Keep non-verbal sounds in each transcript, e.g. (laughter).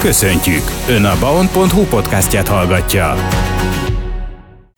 Köszöntjük! Ön a baon.hu podcastját hallgatja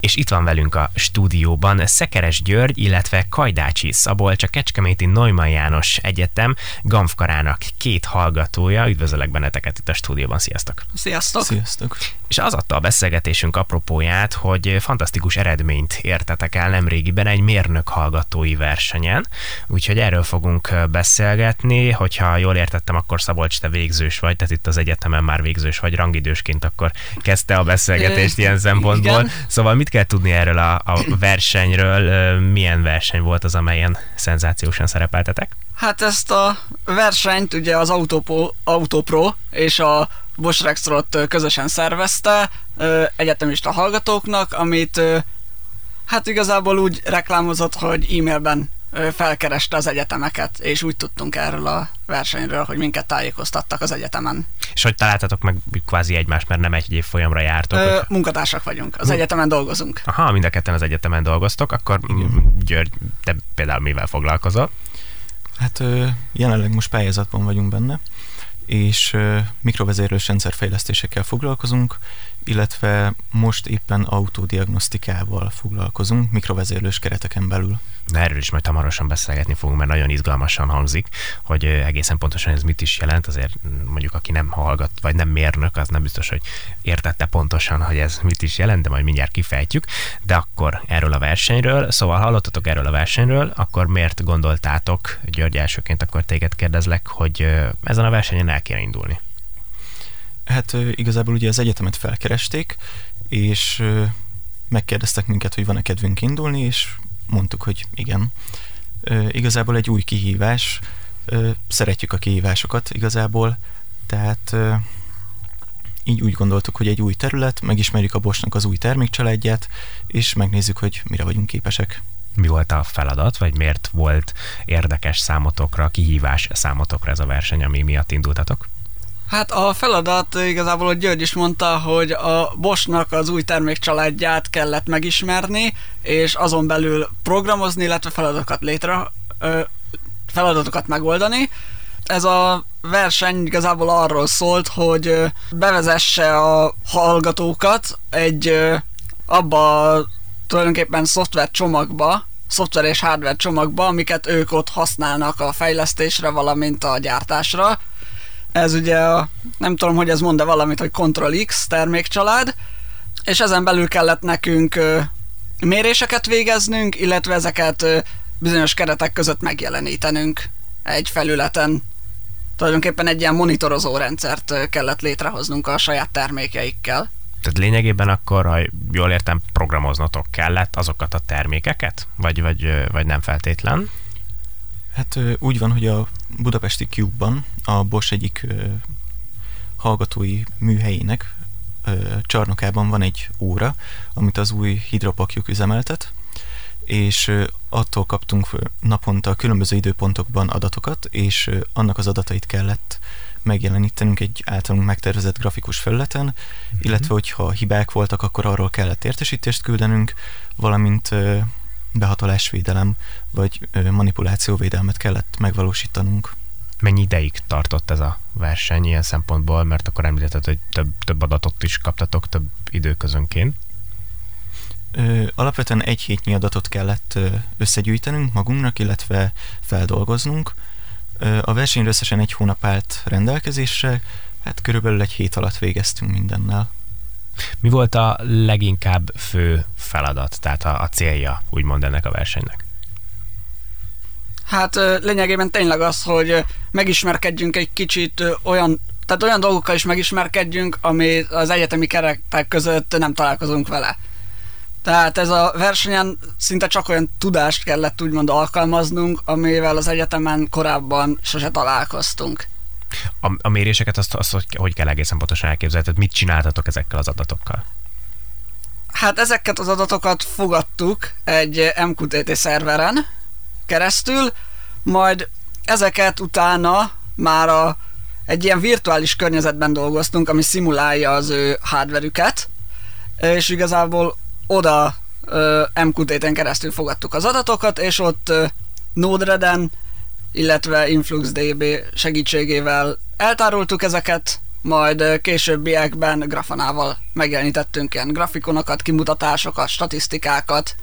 és itt van velünk a stúdióban Szekeres György, illetve Kajdácsi Szabolcs, a Kecskeméti Neumann János Egyetem Gamfkarának két hallgatója. Üdvözöllek benneteket itt a stúdióban, sziasztok! Sziasztok! Sziasztok! És az adta a beszélgetésünk apropóját, hogy fantasztikus eredményt értetek el nemrégiben egy mérnök hallgatói versenyen, úgyhogy erről fogunk beszélgetni, hogyha jól értettem, akkor Szabolcs, te végzős vagy, tehát itt az egyetemen már végzős vagy, rangidősként, akkor kezdte a beszélgetést ilyen szempontból. Igen. Szóval mit kell tudni erről a, a versenyről? Milyen verseny volt az, amelyen szenzációsan szerepeltetek? Hát ezt a versenyt ugye az Autopo, Autopro és a Bosch Rexroth közösen szervezte egyetemista hallgatóknak, amit hát igazából úgy reklámozott, hogy e-mailben felkereste az egyetemeket, és úgy tudtunk erről a versenyről, hogy minket tájékoztattak az egyetemen. És hogy találtatok meg kvázi egymást, mert nem egy év folyamra jártok? Ö, hogy... Munkatársak vagyunk, az egyetemen dolgozunk. Aha, mind a ketten az egyetemen dolgoztok, akkor Igen. György, te például mivel foglalkozol? Hát jelenleg most pályázatban vagyunk benne, és mikrovezérlős rendszerfejlesztésekkel foglalkozunk, illetve most éppen autodiagnosztikával foglalkozunk mikrovezérlős kereteken belül. De erről is majd hamarosan beszélgetni fogunk, mert nagyon izgalmasan hangzik, hogy egészen pontosan ez mit is jelent. Azért mondjuk, aki nem hallgat, vagy nem mérnök, az nem biztos, hogy értette pontosan, hogy ez mit is jelent, de majd mindjárt kifejtjük. De akkor erről a versenyről, szóval hallottatok erről a versenyről, akkor miért gondoltátok, György elsőként akkor téged kérdezlek, hogy ezen a versenyen el kéne indulni? Hát igazából ugye az egyetemet felkeresték, és megkérdeztek minket, hogy van-e kedvünk indulni, és mondtuk, hogy igen. Igazából egy új kihívás, szeretjük a kihívásokat igazából, tehát így úgy gondoltuk, hogy egy új terület, megismerjük a Bosnak az új termékcsaládját, és megnézzük, hogy mire vagyunk képesek. Mi volt a feladat, vagy miért volt érdekes számotokra, kihívás számotokra ez a verseny, ami miatt indultatok? Hát a feladat igazából, hogy György is mondta, hogy a Bosnak az új termékcsaládját kellett megismerni, és azon belül programozni, illetve feladatokat létre, feladatokat megoldani. Ez a verseny igazából arról szólt, hogy bevezesse a hallgatókat egy abba tulajdonképpen szoftver csomagba, szoftver és hardware csomagba, amiket ők ott használnak a fejlesztésre, valamint a gyártásra ez ugye a, nem tudom, hogy ez mond-e valamit, hogy Ctrl X termékcsalád, és ezen belül kellett nekünk méréseket végeznünk, illetve ezeket bizonyos keretek között megjelenítenünk egy felületen. Tulajdonképpen egy ilyen monitorozó rendszert kellett létrehoznunk a saját termékeikkel. Tehát lényegében akkor, ha jól értem, programoznatok kellett azokat a termékeket? Vagy, vagy, vagy nem feltétlen? Hát úgy van, hogy a budapesti Cube-ban a Bosch egyik hallgatói műhelyének csarnokában van egy óra, amit az új hidropakjuk üzemeltet, és attól kaptunk naponta különböző időpontokban adatokat, és annak az adatait kellett megjelenítenünk egy általunk megtervezett grafikus felületen, mm-hmm. illetve hogyha hibák voltak, akkor arról kellett értesítést küldenünk, valamint behatolásvédelem vagy manipulációvédelmet kellett megvalósítanunk. Mennyi ideig tartott ez a verseny ilyen szempontból, mert akkor említetted, hogy több, több adatot is kaptatok több időközönként? Ö, alapvetően egy hétnyi adatot kellett összegyűjtenünk magunknak, illetve feldolgoznunk. A versenyre összesen egy hónap állt rendelkezésre, hát körülbelül egy hét alatt végeztünk mindennel. Mi volt a leginkább fő feladat, tehát a, a célja, úgymond ennek a versenynek? Hát lényegében tényleg az, hogy megismerkedjünk egy kicsit olyan, tehát olyan dolgokkal is megismerkedjünk, ami az egyetemi keretek között nem találkozunk vele. Tehát ez a versenyen szinte csak olyan tudást kellett úgymond alkalmaznunk, amivel az egyetemen korábban sose találkoztunk. A, a méréseket azt, azt hogy, hogy kell egészen pontosan elképzelni? Tehát mit csináltatok ezekkel az adatokkal? Hát ezeket az adatokat fogadtuk egy MQTT szerveren keresztül, majd ezeket utána már a, egy ilyen virtuális környezetben dolgoztunk, ami szimulálja az ő hardverüket, és igazából oda MQTT-en keresztül fogadtuk az adatokat, és ott Node-RED-en illetve InfluxDB segítségével eltároltuk ezeket, majd későbbiekben grafanával megjelenítettünk ilyen grafikonokat, kimutatásokat, statisztikákat,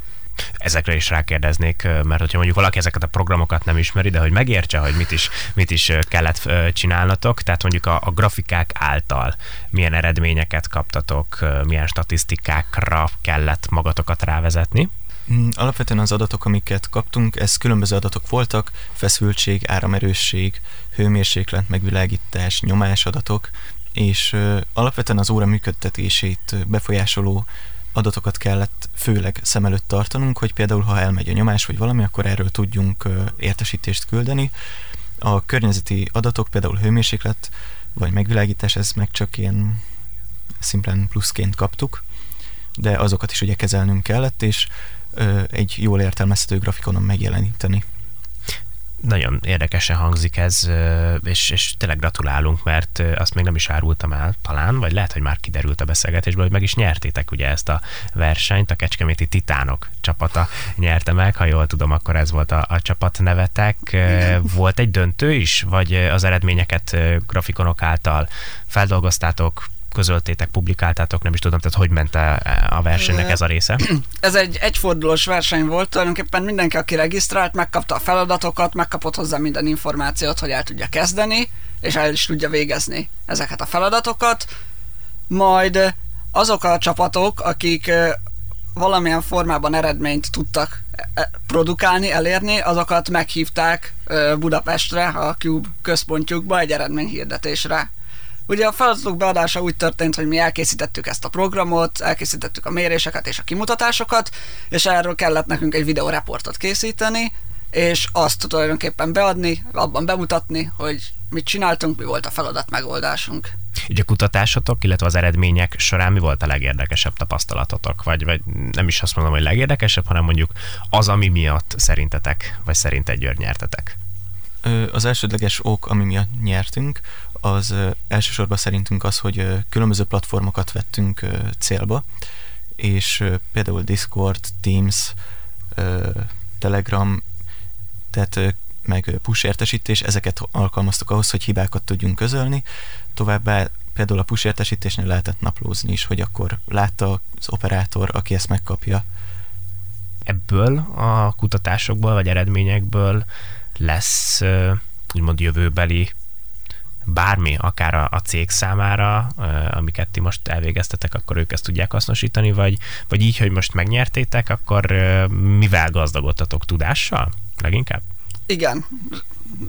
Ezekre is rákérdeznék, mert hogyha mondjuk valaki ezeket a programokat nem ismeri, de hogy megértse, hogy mit is, mit is kellett csinálnatok, tehát mondjuk a, a grafikák által milyen eredményeket kaptatok, milyen statisztikákra kellett magatokat rávezetni? Mm, alapvetően az adatok, amiket kaptunk, ez különböző adatok voltak, feszültség, áramerősség, hőmérséklet, megvilágítás, nyomásadatok, és alapvetően az óra működtetését befolyásoló adatokat kellett főleg szem előtt tartanunk, hogy például ha elmegy a nyomás vagy valami, akkor erről tudjunk értesítést küldeni. A környezeti adatok, például hőmérséklet vagy megvilágítás, ez meg csak ilyen szimplán pluszként kaptuk, de azokat is ugye kezelnünk kellett, és egy jól értelmezhető grafikonon megjeleníteni nagyon érdekesen hangzik ez, és, és tényleg gratulálunk, mert azt még nem is árultam el talán, vagy lehet, hogy már kiderült a beszélgetésből, hogy meg is nyertétek ugye ezt a versenyt, a Kecskeméti Titánok csapata nyerte meg, ha jól tudom, akkor ez volt a, a csapat nevetek. Igen. Volt egy döntő is, vagy az eredményeket grafikonok által feldolgoztátok, közöltétek, publikáltátok, nem is tudom, tehát hogy ment a versenynek ez a része? (clears throat) Ez egy egyfordulós verseny volt, tulajdonképpen mindenki, aki regisztrált, megkapta a feladatokat, megkapott hozzá minden információt, hogy el tudja kezdeni, és el is tudja végezni ezeket a feladatokat. Majd azok a csapatok, akik valamilyen formában eredményt tudtak e, produkálni, elérni, azokat meghívták Budapestre, a Cube központjukba egy eredményhirdetésre. Ugye a feladatok beadása úgy történt, hogy mi elkészítettük ezt a programot, elkészítettük a méréseket és a kimutatásokat, és erről kellett nekünk egy videóreportot készíteni, és azt tulajdonképpen beadni, abban bemutatni, hogy mit csináltunk, mi volt a feladat megoldásunk. Így a kutatásotok, illetve az eredmények során mi volt a legérdekesebb tapasztalatotok? Vagy, vagy nem is azt mondom, hogy legérdekesebb, hanem mondjuk az, ami miatt szerintetek, vagy szerint egy nyertetek? Az elsődleges ok, ami miatt nyertünk, az elsősorban szerintünk az, hogy különböző platformokat vettünk célba, és például Discord, Teams, Telegram, tehát meg push értesítés, ezeket alkalmaztuk ahhoz, hogy hibákat tudjunk közölni. Továbbá például a push értesítésnél lehetett naplózni is, hogy akkor látta az operátor, aki ezt megkapja. Ebből a kutatásokból vagy eredményekből lesz úgymond jövőbeli bármi, akár a, a cég számára, amiket ti most elvégeztetek, akkor ők ezt tudják hasznosítani, vagy, vagy így, hogy most megnyertétek, akkor mivel gazdagodtatok? Tudással? Leginkább? Igen,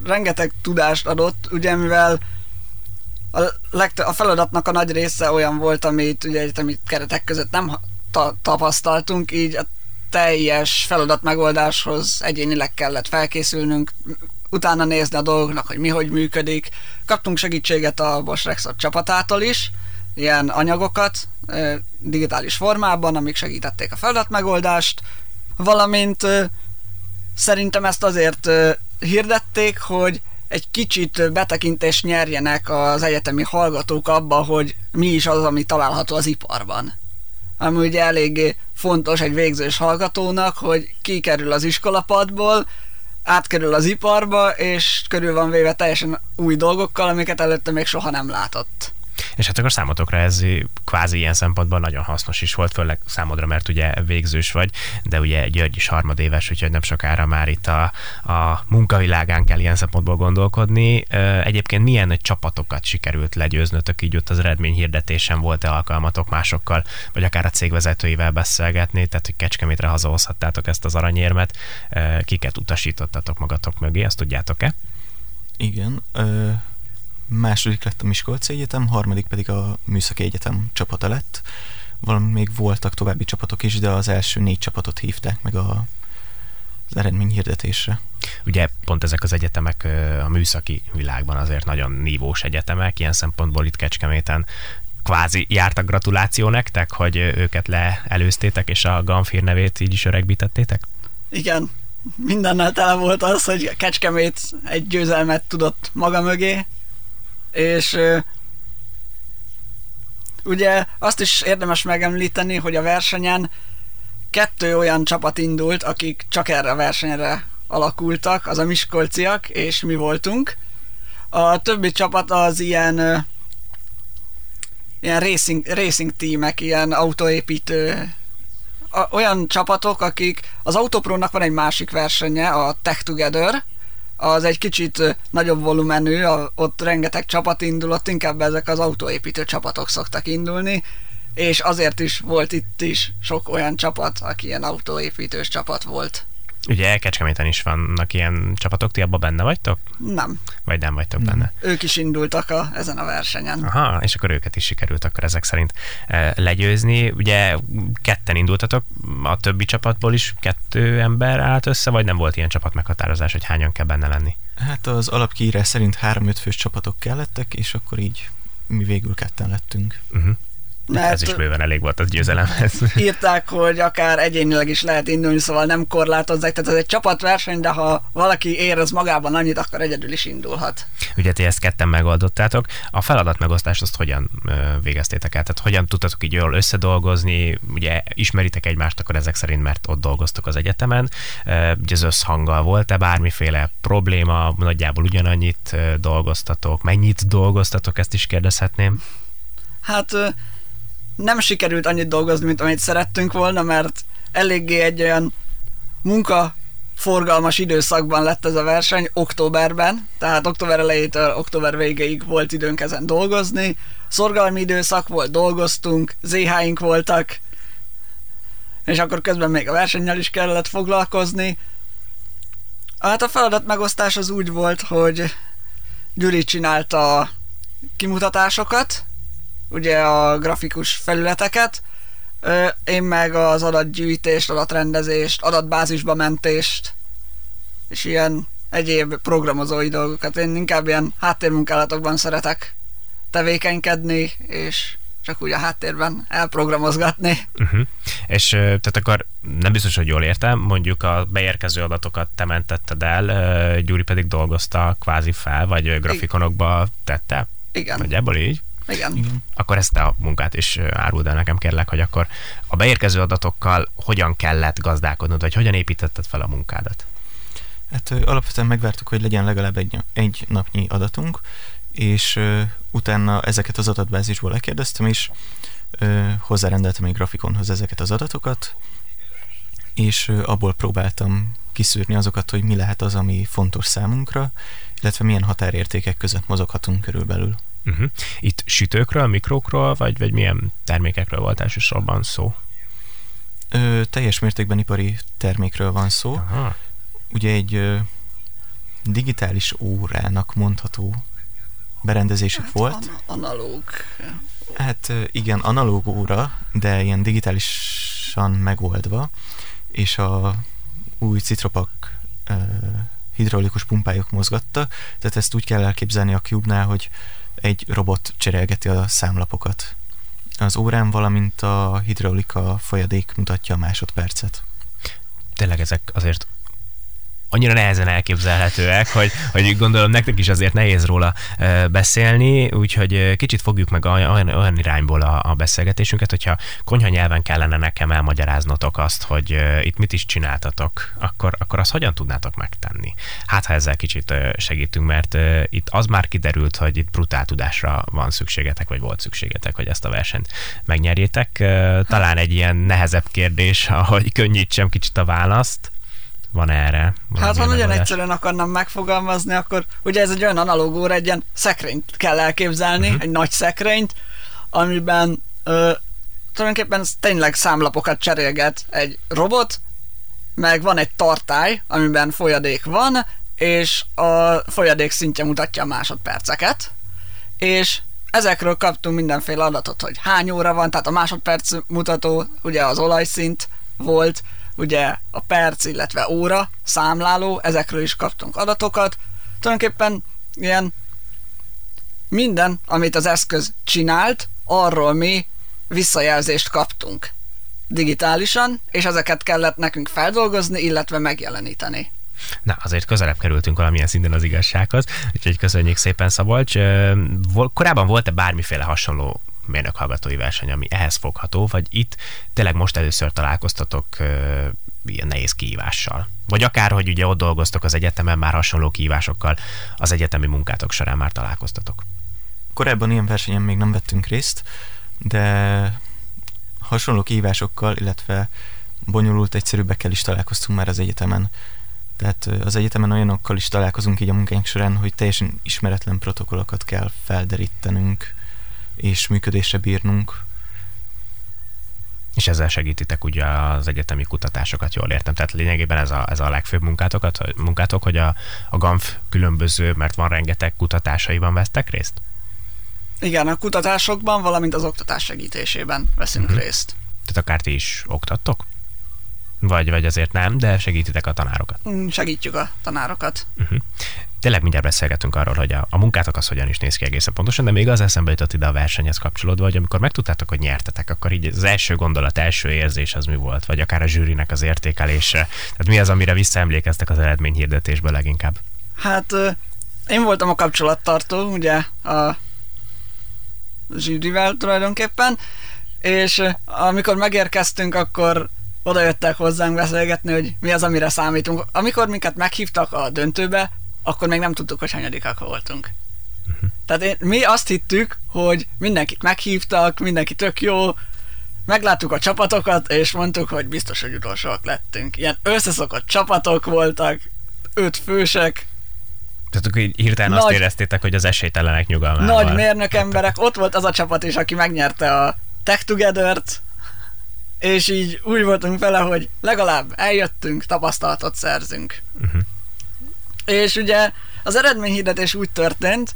rengeteg tudást adott, ugye mivel a, legtö- a feladatnak a nagy része olyan volt, amit ugye egyetemi keretek között nem ta- tapasztaltunk, így a teljes feladat megoldáshoz egyénileg kellett felkészülnünk, utána nézni a dolgoknak, hogy mi hogy működik. Kaptunk segítséget a Bosch Rexot csapatától is, ilyen anyagokat digitális formában, amik segítették a feladatmegoldást, valamint szerintem ezt azért hirdették, hogy egy kicsit betekintést nyerjenek az egyetemi hallgatók abba, hogy mi is az, ami található az iparban. Ami ugye eléggé fontos egy végzős hallgatónak, hogy kikerül az iskolapadból, átkerül az iparba, és körül van véve teljesen új dolgokkal, amiket előtte még soha nem látott. És hát akkor számotokra ez kvázi ilyen szempontból nagyon hasznos is volt, főleg számodra, mert ugye végzős vagy, de ugye György is harmadéves, úgyhogy nem sokára már itt a, a munkavilágán kell ilyen szempontból gondolkodni. Egyébként milyen csapatokat sikerült legyőznötök, így ott az eredményhirdetésen volt-e alkalmatok másokkal, vagy akár a cégvezetőivel beszélgetni, tehát hogy Kecskemétre hazahozhattátok ezt az aranyérmet, kiket utasítottatok magatok mögé, azt tudjátok-e? Igen, második lett a Miskolci Egyetem, harmadik pedig a Műszaki Egyetem csapata lett. Valami még voltak további csapatok is, de az első négy csapatot hívták meg a, az eredményhirdetésre. Ugye pont ezek az egyetemek a műszaki világban azért nagyon nívós egyetemek, ilyen szempontból itt Kecskeméten kvázi jártak gratuláció nektek, hogy őket leelőztétek, és a Gamfir nevét így is öregbítettétek? Igen, mindennel tele volt az, hogy Kecskemét egy győzelmet tudott maga mögé, és ugye azt is érdemes megemlíteni, hogy a versenyen kettő olyan csapat indult, akik csak erre a versenyre alakultak, az a miskolciak, és mi voltunk. A többi csapat az ilyen ilyen racing, racing tímek, ilyen autóépítő a, olyan csapatok, akik az Autoprónak van egy másik versenye, a Tech Together, az egy kicsit nagyobb volumenű, ott rengeteg csapat indul, inkább ezek az autóépítő csapatok szoktak indulni, és azért is volt itt is sok olyan csapat, aki ilyen autóépítős csapat volt. Ugye Kecskeméten is vannak ilyen csapatok, ti abban benne vagytok? Nem. Vagy nem vagytok nem. benne? Ők is indultak a, ezen a versenyen. Aha, és akkor őket is sikerült akkor ezek szerint e, legyőzni. Ugye ketten indultatok, a többi csapatból is kettő ember állt össze, vagy nem volt ilyen csapat meghatározás, hogy hányan kell benne lenni? Hát az alapkiírás szerint három-öt fős csapatok kellettek, és akkor így mi végül ketten lettünk. Uh-huh. Mert ez is bőven elég volt az győzelemhez. (laughs) Írták, hogy akár egyénileg is lehet indulni, szóval nem korlátozzák, tehát ez egy csapatverseny, de ha valaki érez magában annyit, akkor egyedül is indulhat. Ugye ti ezt ketten megoldottátok. A feladat megosztást azt hogyan végeztétek el? Tehát hogyan tudtatok így jól összedolgozni? Ugye ismeritek egymást, akkor ezek szerint, mert ott dolgoztok az egyetemen. Ugye az összhanggal volt-e bármiféle probléma? Nagyjából ugyanannyit dolgoztatok? Mennyit dolgoztatok? Ezt is kérdezhetném. Hát nem sikerült annyit dolgozni, mint amit szerettünk volna, mert eléggé egy olyan munka forgalmas időszakban lett ez a verseny, októberben, tehát október elejétől október végéig volt időnk ezen dolgozni, szorgalmi időszak volt, dolgoztunk, ZH-ink voltak, és akkor közben még a versennyel is kellett foglalkozni. Hát a feladat megosztás az úgy volt, hogy Gyuri csinálta a kimutatásokat, ugye a grafikus felületeket, én meg az adatgyűjtést, adatrendezést, adatbázisba mentést, és ilyen egyéb programozói dolgokat. Én inkább ilyen háttérmunkálatokban szeretek tevékenykedni, és csak úgy a háttérben elprogramozgatni. Uh-huh. És tehát akkor nem biztos, hogy jól értem, mondjuk a beérkező adatokat te mentetted el, Gyuri pedig dolgozta kvázi fel, vagy grafikonokba tette? Igen. Nagyjából így? Igen. Igen. Akkor ezt a munkát is áruld el nekem, kérlek, hogy akkor a beérkező adatokkal hogyan kellett gazdálkodnod, vagy hogyan építetted fel a munkádat? Hát alapvetően megvártuk, hogy legyen legalább egy, egy napnyi adatunk, és uh, utána ezeket az adatbázisból lekérdeztem, és uh, hozzárendeltem egy grafikonhoz ezeket az adatokat, és uh, abból próbáltam kiszűrni azokat, hogy mi lehet az, ami fontos számunkra, illetve milyen határértékek között mozoghatunk körülbelül. Uh-huh. Itt sütőkről, mikrókról, vagy, vagy milyen termékekről volt elsősorban szó? Ö, teljes mértékben ipari termékről van szó. Aha. Ugye egy ö, digitális órának mondható berendezésük hát volt. An- analóg. Hát igen, analóg óra, de ilyen digitálisan megoldva, és a új Citropak ö, hidraulikus pumpájuk mozgatta, tehát ezt úgy kell elképzelni a Cube-nál, hogy egy robot cserélgeti a számlapokat. Az órán, valamint a hidraulika folyadék mutatja a másodpercet. Tényleg ezek azért annyira nehezen elképzelhetőek, hogy, hogy gondolom nektek is azért nehéz róla beszélni, úgyhogy kicsit fogjuk meg olyan, olyan irányból a, a beszélgetésünket, hogyha konyha nyelven kellene nekem elmagyaráznotok azt, hogy itt mit is csináltatok, akkor, akkor azt hogyan tudnátok megtenni? Hát, ha ezzel kicsit segítünk, mert itt az már kiderült, hogy itt brutál tudásra van szükségetek, vagy volt szükségetek, hogy ezt a versenyt megnyerjétek. Talán egy ilyen nehezebb kérdés, hogy könnyítsem kicsit a választ van erre? Hát, ha nagyon egyszerűen akarnám megfogalmazni, akkor ugye ez egy olyan analóg óra, egy ilyen szekrényt kell elképzelni, uh-huh. egy nagy szekrényt, amiben ö, tulajdonképpen tényleg számlapokat cserélget egy robot, meg van egy tartály, amiben folyadék van, és a folyadék szintje mutatja a másodperceket, és ezekről kaptunk mindenféle adatot, hogy hány óra van, tehát a másodperc mutató, ugye az olajszint volt, ugye a perc, illetve óra számláló, ezekről is kaptunk adatokat. Tulajdonképpen ilyen minden, amit az eszköz csinált, arról mi visszajelzést kaptunk digitálisan, és ezeket kellett nekünk feldolgozni, illetve megjeleníteni. Na, azért közelebb kerültünk valamilyen szinten az igazsághoz, úgyhogy köszönjük szépen Szabolcs. Korábban volt-e bármiféle hasonló mérnökhallgatói verseny, ami ehhez fogható, vagy itt tényleg most először találkoztatok ilyen nehéz kihívással? Vagy akár, hogy ugye ott dolgoztok az egyetemen, már hasonló kihívásokkal az egyetemi munkátok során már találkoztatok? korábban ilyen versenyen még nem vettünk részt, de hasonló kihívásokkal, illetve bonyolult egyszerűbbekkel is találkoztunk már az egyetemen. Tehát az egyetemen olyanokkal is találkozunk így a munkánk során, hogy teljesen ismeretlen protokollokat kell felderítenünk, és működésre bírnunk. És ezzel segítitek ugye az egyetemi kutatásokat, jól értem. Tehát lényegében ez a, ez a legfőbb munkátokat, munkátok, hogy a, a GAMF különböző, mert van rengeteg kutatásaiban vesztek részt? Igen, a kutatásokban, valamint az oktatás segítésében veszünk uh-huh. részt. Tehát akár ti is oktattok? Vagy, vagy azért nem, de segítitek a tanárokat? Mm, segítjük a tanárokat. Uh-huh. Tényleg mindjárt beszélgetünk arról, hogy a, a munkátok az hogyan is néz ki egészen pontosan, de még az eszembe jutott ide a versenyhez kapcsolódva, hogy amikor megtudtátok, hogy nyertetek, akkor így az első gondolat, első érzés az mi volt, vagy akár a zsűrinek az értékelése. Tehát mi az, amire visszaemlékeztek az eredményhirdetésből leginkább? Hát én voltam a kapcsolattartó, ugye a zsűrivel tulajdonképpen, és amikor megérkeztünk, akkor oda jöttek hozzánk beszélgetni, hogy mi az, amire számítunk. Amikor minket meghívtak a döntőbe, akkor még nem tudtuk, hogy hanyadikak voltunk. Uh-huh. Tehát én, mi azt hittük, hogy mindenkit meghívtak, mindenki tök jó, megláttuk a csapatokat, és mondtuk, hogy biztos, hogy utolsóak lettünk. Ilyen összeszokott csapatok voltak, öt fősek. Tehát akkor így hirtelen nagy, azt éreztétek, hogy az esélytelenek nyugalmával. Nagy mérnök emberek, ott volt az a csapat is, aki megnyerte a Tech Together-t, és így úgy voltunk vele, hogy legalább eljöttünk, tapasztalatot szerzünk. Uh-huh. És ugye az eredményhirdetés úgy történt,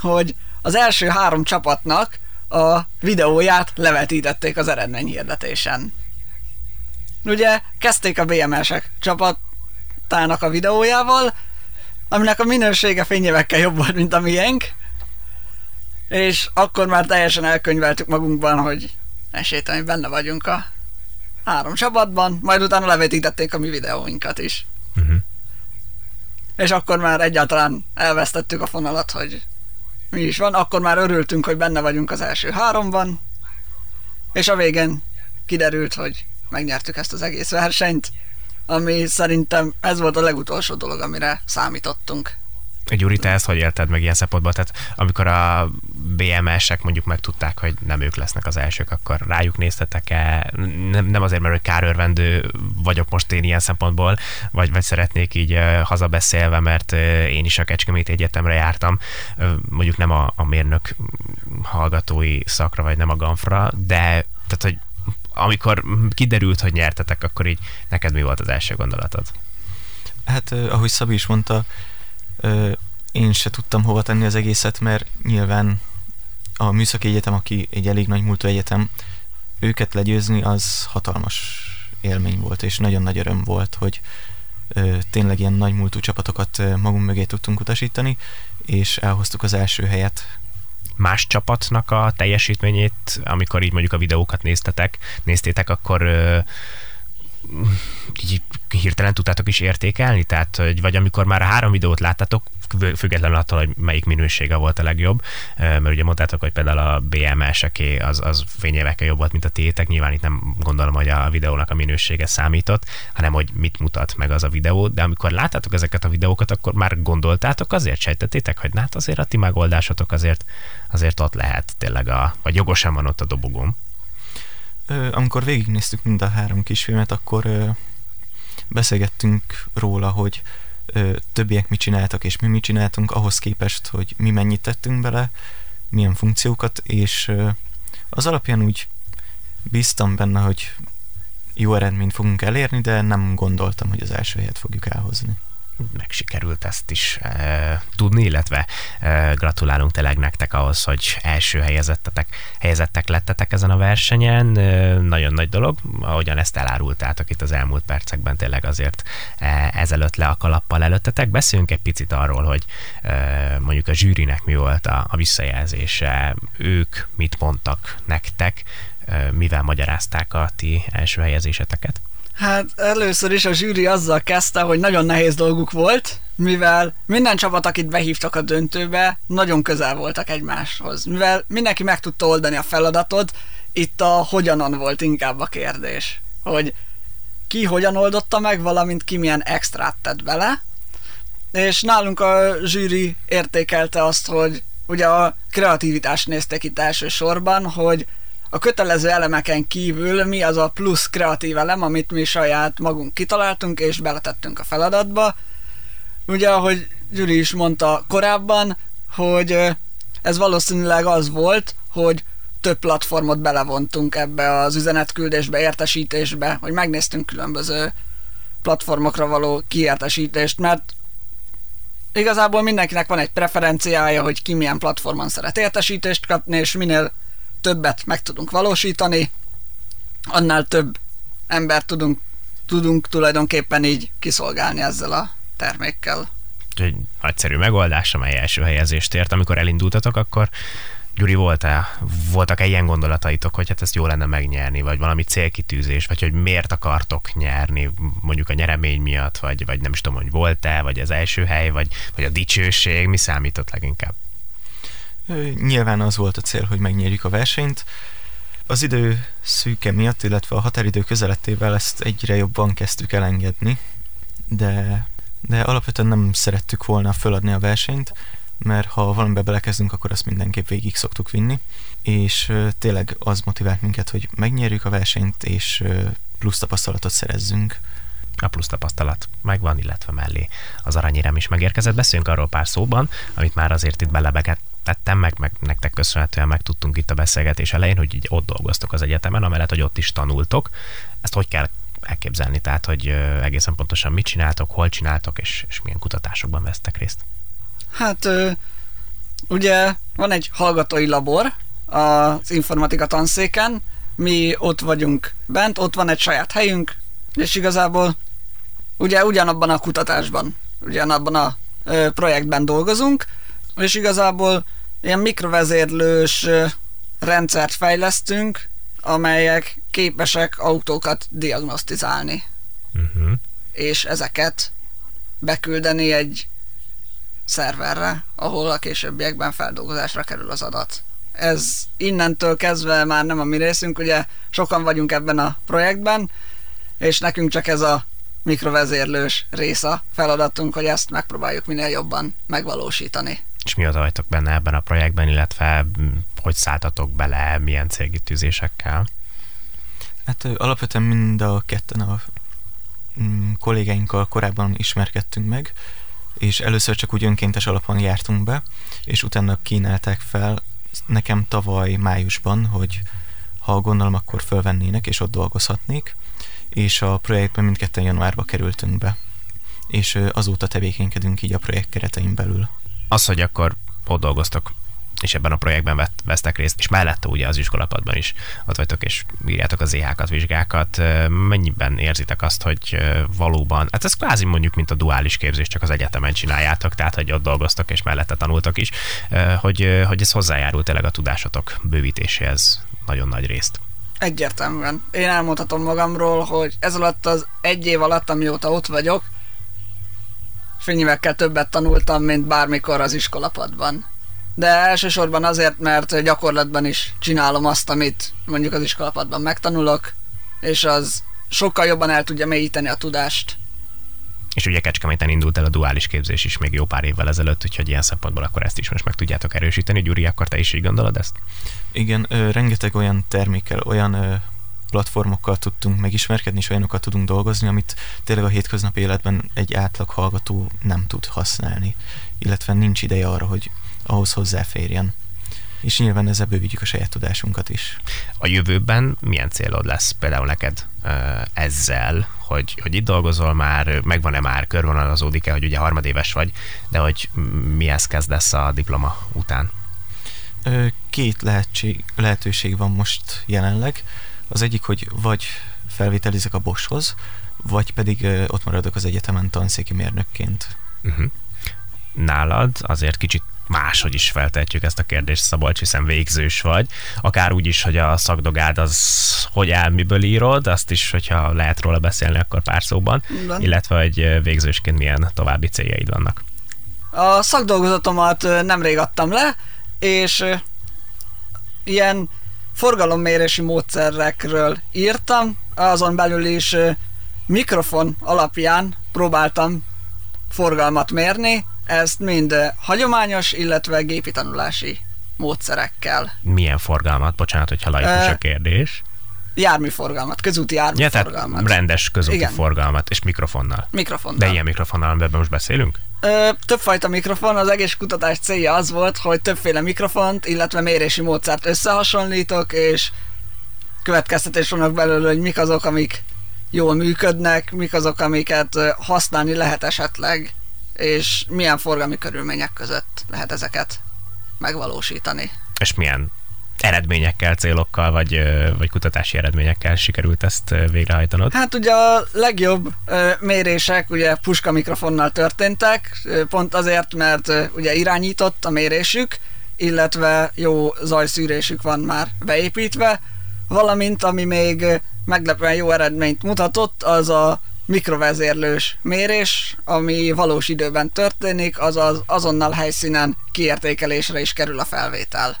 hogy az első három csapatnak a videóját levetítették az eredményhirdetésen. Ugye kezdték a BMS-ek csapatának a videójával, aminek a minősége fényévekkel jobb volt, mint a miénk, és akkor már teljesen elkönyveltük magunkban, hogy esélytelen, benne vagyunk a három csapatban, majd utána levetítették a mi videóinkat is. Uh-huh. És akkor már egyáltalán elvesztettük a fonalat, hogy mi is van, akkor már örültünk, hogy benne vagyunk az első háromban, és a végén kiderült, hogy megnyertük ezt az egész versenyt, ami szerintem ez volt a legutolsó dolog, amire számítottunk. Gyuri, te ezt hogy élted meg ilyen szempontból? Tehát amikor a BMS-ek mondjuk megtudták, hogy nem ők lesznek az elsők, akkor rájuk néztetek-e? Nem, nem azért, mert hogy kárörvendő vagyok most én ilyen szempontból, vagy, vagy szeretnék így hazabeszélve, mert én is a Kecskemét Egyetemre jártam, mondjuk nem a, a mérnök hallgatói szakra, vagy nem a GANFRA, de tehát, hogy amikor kiderült, hogy nyertetek, akkor így neked mi volt az első gondolatod? Hát, ahogy Szabi is mondta, én se tudtam hova tenni az egészet, mert nyilván a Műszaki Egyetem, aki egy elég nagy múltú egyetem, őket legyőzni az hatalmas élmény volt, és nagyon nagy öröm volt, hogy ö, tényleg ilyen nagy múltú csapatokat magunk mögé tudtunk utasítani, és elhoztuk az első helyet. Más csapatnak a teljesítményét, amikor így mondjuk a videókat néztetek, néztétek, akkor ö, így hirtelen tudtátok is értékelni? Tehát, hogy, vagy amikor már a három videót láttátok, függetlenül attól, hogy melyik minősége volt a legjobb, mert ugye mondtátok, hogy például a BMS-eké az, az fényévekkel jobb volt, mint a tiétek, nyilván itt nem gondolom, hogy a videónak a minősége számított, hanem hogy mit mutat meg az a videó, de amikor láttátok ezeket a videókat, akkor már gondoltátok azért, sejtettétek, hogy hát azért a ti megoldásotok azért, azért ott lehet tényleg a, vagy jogosan van ott a dobogóm. Amikor végignéztük mind a három kisfilmet, akkor beszélgettünk róla, hogy többiek mit csináltak, és mi mit csináltunk, ahhoz képest, hogy mi mennyit tettünk bele, milyen funkciókat, és az alapján úgy bíztam benne, hogy jó eredményt fogunk elérni, de nem gondoltam, hogy az első helyet fogjuk elhozni meg sikerült ezt is e, tudni, illetve e, gratulálunk tényleg nektek ahhoz, hogy első helyezettetek, helyezettek lettetek ezen a versenyen. E, nagyon nagy dolog, ahogyan ezt elárultátok itt az elmúlt percekben, tényleg azért e, ezelőtt le a kalappal előttetek. Beszéljünk egy picit arról, hogy e, mondjuk a zsűrinek mi volt a, a visszajelzése, ők mit mondtak nektek, e, mivel magyarázták a ti első helyezéseteket. Hát először is a zsűri azzal kezdte, hogy nagyon nehéz dolguk volt, mivel minden csapat, akit behívtak a döntőbe, nagyon közel voltak egymáshoz. Mivel mindenki meg tudta oldani a feladatot, itt a hogyanon volt inkább a kérdés. Hogy ki hogyan oldotta meg, valamint ki milyen extrát tett bele. És nálunk a zsűri értékelte azt, hogy ugye a kreativitást néztek itt elsősorban, hogy a kötelező elemeken kívül mi az a plusz kreatív elem, amit mi saját magunk kitaláltunk és beletettünk a feladatba. Ugye, ahogy Gyuri is mondta korábban, hogy ez valószínűleg az volt, hogy több platformot belevontunk ebbe az üzenetküldésbe, értesítésbe, hogy megnéztünk különböző platformokra való kiértesítést, mert igazából mindenkinek van egy preferenciája, hogy ki milyen platformon szeret értesítést kapni, és minél többet meg tudunk valósítani, annál több embert tudunk, tudunk tulajdonképpen így kiszolgálni ezzel a termékkel. Egy nagyszerű megoldás, amely első helyezést ért. Amikor elindultatok, akkor Gyuri, volt-e, voltak-e ilyen gondolataitok, hogy hát ezt jó lenne megnyerni, vagy valami célkitűzés, vagy hogy miért akartok nyerni, mondjuk a nyeremény miatt, vagy, vagy nem is tudom, hogy volt-e, vagy az első hely, vagy, vagy a dicsőség, mi számított leginkább? Nyilván az volt a cél, hogy megnyerjük a versenyt. Az idő szűke miatt, illetve a határidő közelettével ezt egyre jobban kezdtük elengedni, de, de alapvetően nem szerettük volna föladni a versenyt, mert ha valamibe belekezdünk, akkor azt mindenképp végig szoktuk vinni, és tényleg az motivált minket, hogy megnyerjük a versenyt, és plusz tapasztalatot szerezzünk. A plusz tapasztalat megvan, illetve mellé az aranyérem is megérkezett. Beszéljünk arról pár szóban, amit már azért itt belebeket tettem, meg, meg nektek köszönhetően megtudtunk itt a beszélgetés elején, hogy így ott dolgoztok az egyetemen, amellett, hogy ott is tanultok. Ezt hogy kell elképzelni? Tehát, hogy egészen pontosan mit csináltok, hol csináltok, és, és milyen kutatásokban vesztek részt? Hát ugye van egy hallgatói labor az informatika tanszéken, mi ott vagyunk bent, ott van egy saját helyünk, és igazából ugye ugyanabban a kutatásban, ugyanabban a projektben dolgozunk, és igazából ilyen mikrovezérlős rendszert fejlesztünk, amelyek képesek autókat diagnosztizálni. Uh-huh. És ezeket beküldeni egy szerverre, ahol a későbbiekben feldolgozásra kerül az adat. Ez innentől kezdve már nem a mi részünk, ugye sokan vagyunk ebben a projektben, és nekünk csak ez a mikrovezérlős rész a feladatunk, hogy ezt megpróbáljuk minél jobban megvalósítani. És mióta vagytok benne ebben a projektben, illetve hogy szálltatok bele, milyen célgitűzésekkel? Hát alapvetően mind a ketten a mm, kollégáinkkal korábban ismerkedtünk meg, és először csak úgy önkéntes alapon jártunk be, és utána kínálták fel nekem tavaly májusban, hogy ha gondolom, akkor fölvennének, és ott dolgozhatnék, és a projektben mindketten januárba kerültünk be, és azóta tevékenykedünk így a projekt keretein belül. Az, hogy akkor ott dolgoztok és ebben a projektben vett, vesztek részt, és mellette ugye az iskolapadban is ott vagytok, és írjátok az EH-kat, vizsgákat. Mennyiben érzitek azt, hogy valóban, hát ez kvázi mondjuk, mint a duális képzés, csak az egyetemen csináljátok, tehát hogy ott dolgoztok, és mellette tanultok is, hogy, hogy ez hozzájárult tényleg a tudásotok bővítéséhez nagyon nagy részt. Egyértelműen. Én elmondhatom magamról, hogy ez alatt az egy év alatt, amióta ott vagyok, fényévekkel többet tanultam, mint bármikor az iskolapadban de elsősorban azért, mert gyakorlatban is csinálom azt, amit mondjuk az iskolapadban megtanulok, és az sokkal jobban el tudja mélyíteni a tudást. És ugye Kecskeméten indult el a duális képzés is még jó pár évvel ezelőtt, úgyhogy ilyen szempontból akkor ezt is most meg tudjátok erősíteni. Gyuri, akkor te is így gondolod ezt? Igen, ö, rengeteg olyan termékkel, olyan ö, platformokkal tudtunk megismerkedni, és olyanokat tudunk dolgozni, amit tényleg a hétköznapi életben egy átlag hallgató nem tud használni, illetve nincs ideje arra, hogy ahhoz hozzáférjen. És nyilván ezzel bővítjük a saját tudásunkat is. A jövőben milyen célod lesz például neked ezzel, hogy, hogy itt dolgozol már, megvan-e már, körvonalazódik-e, hogy ugye harmadéves vagy, de hogy mihez kezdesz a diploma után? Két lehetség, lehetőség van most jelenleg. Az egyik, hogy vagy felvételizek a Boschhoz, vagy pedig ott maradok az egyetemen tanszéki mérnökként. Uh-huh. Nálad azért kicsit máshogy is feltehetjük ezt a kérdést, Szabolcs, hiszen végzős vagy. Akár úgy is, hogy a szakdogád az hogy áll, miből írod, azt is, hogyha lehet róla beszélni, akkor pár szóban. Igen. Illetve, hogy végzősként milyen további céljaid vannak. A szakdolgozatomat nemrég adtam le, és ilyen forgalommérési módszerekről írtam, azon belül is mikrofon alapján próbáltam forgalmat mérni, ezt mind hagyományos, illetve gépi tanulási módszerekkel. Milyen forgalmat? Bocsánat, hogyha laikus a kérdés. Járműforgalmat, közúti járműforgalmat. Ja, rendes közúti Igen. forgalmat, és mikrofonnal. Mikrofonnal. De ilyen mikrofonnal, amiben most beszélünk? Többfajta mikrofon, az egész kutatás célja az volt, hogy többféle mikrofont, illetve mérési módszert összehasonlítok, és következtetés vannak belőle, hogy mik azok, amik jól működnek, mik azok, amiket használni lehet esetleg, és milyen forgalmi körülmények között lehet ezeket megvalósítani. És milyen eredményekkel, célokkal, vagy, vagy kutatási eredményekkel sikerült ezt végrehajtanod? Hát ugye a legjobb mérések ugye puska mikrofonnal történtek, pont azért, mert ugye irányított a mérésük, illetve jó zajszűrésük van már beépítve, valamint ami még meglepően jó eredményt mutatott, az a mikrovezérlős mérés, ami valós időben történik, azaz azonnal helyszínen kiértékelésre is kerül a felvétel.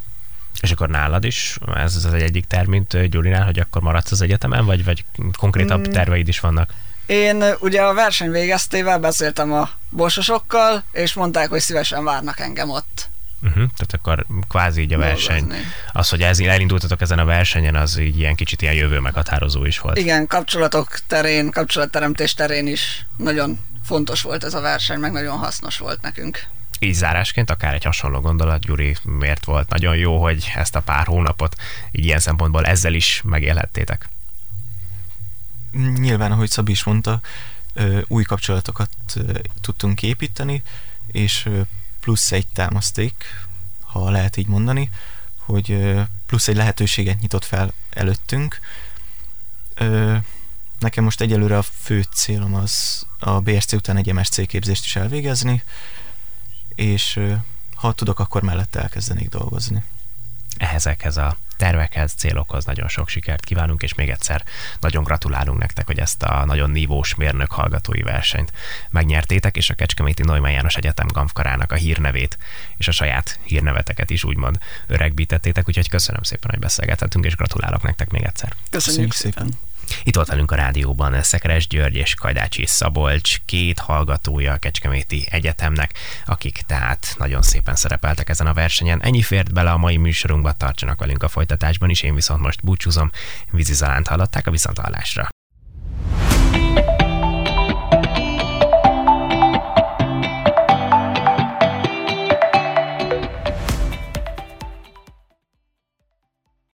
És akkor nálad is ez az egyik terv, mint Gyurinál, hogy akkor maradsz az egyetemen, vagy, vagy konkrétabb mm. terveid is vannak? Én ugye a verseny végeztével beszéltem a borsosokkal, és mondták, hogy szívesen várnak engem ott. Uh-huh, tehát akkor kvázi így a verseny. Az, hogy ez, elindultatok ezen a versenyen, az így ilyen kicsit ilyen jövő meghatározó is volt. Igen, kapcsolatok terén, kapcsolatteremtés terén is nagyon fontos volt ez a verseny, meg nagyon hasznos volt nekünk. Így zárásként akár egy hasonló gondolat, Gyuri, miért volt nagyon jó, hogy ezt a pár hónapot így ilyen szempontból ezzel is megélhettétek? Nyilván, ahogy Szabi is mondta, új kapcsolatokat tudtunk építeni, és plusz egy támaszték, ha lehet így mondani, hogy plusz egy lehetőséget nyitott fel előttünk. Nekem most egyelőre a fő célom az a BRC után egy MSC képzést is elvégezni, és ha tudok, akkor mellette elkezdenék dolgozni. Ehhezekhez a tervekhez, célokhoz nagyon sok sikert kívánunk, és még egyszer nagyon gratulálunk nektek, hogy ezt a nagyon nívós mérnök hallgatói versenyt megnyertétek, és a Kecskeméti Neumann János Egyetem Gamfkarának a hírnevét és a saját hírneveteket is úgymond öregbítettétek, úgyhogy köszönöm szépen, hogy beszélgethetünk, és gratulálok nektek még egyszer. Köszönjük, Köszönjük szépen. Itt volt velünk a rádióban Szekeres György és Kajdácsi Szabolcs, két hallgatója a Kecskeméti Egyetemnek, akik tehát nagyon szépen szerepeltek ezen a versenyen. Ennyi fért bele a mai műsorunkba, tartsanak velünk a folytatásban is, én viszont most búcsúzom. Vízi Zalánt hallották a viszonthallásra.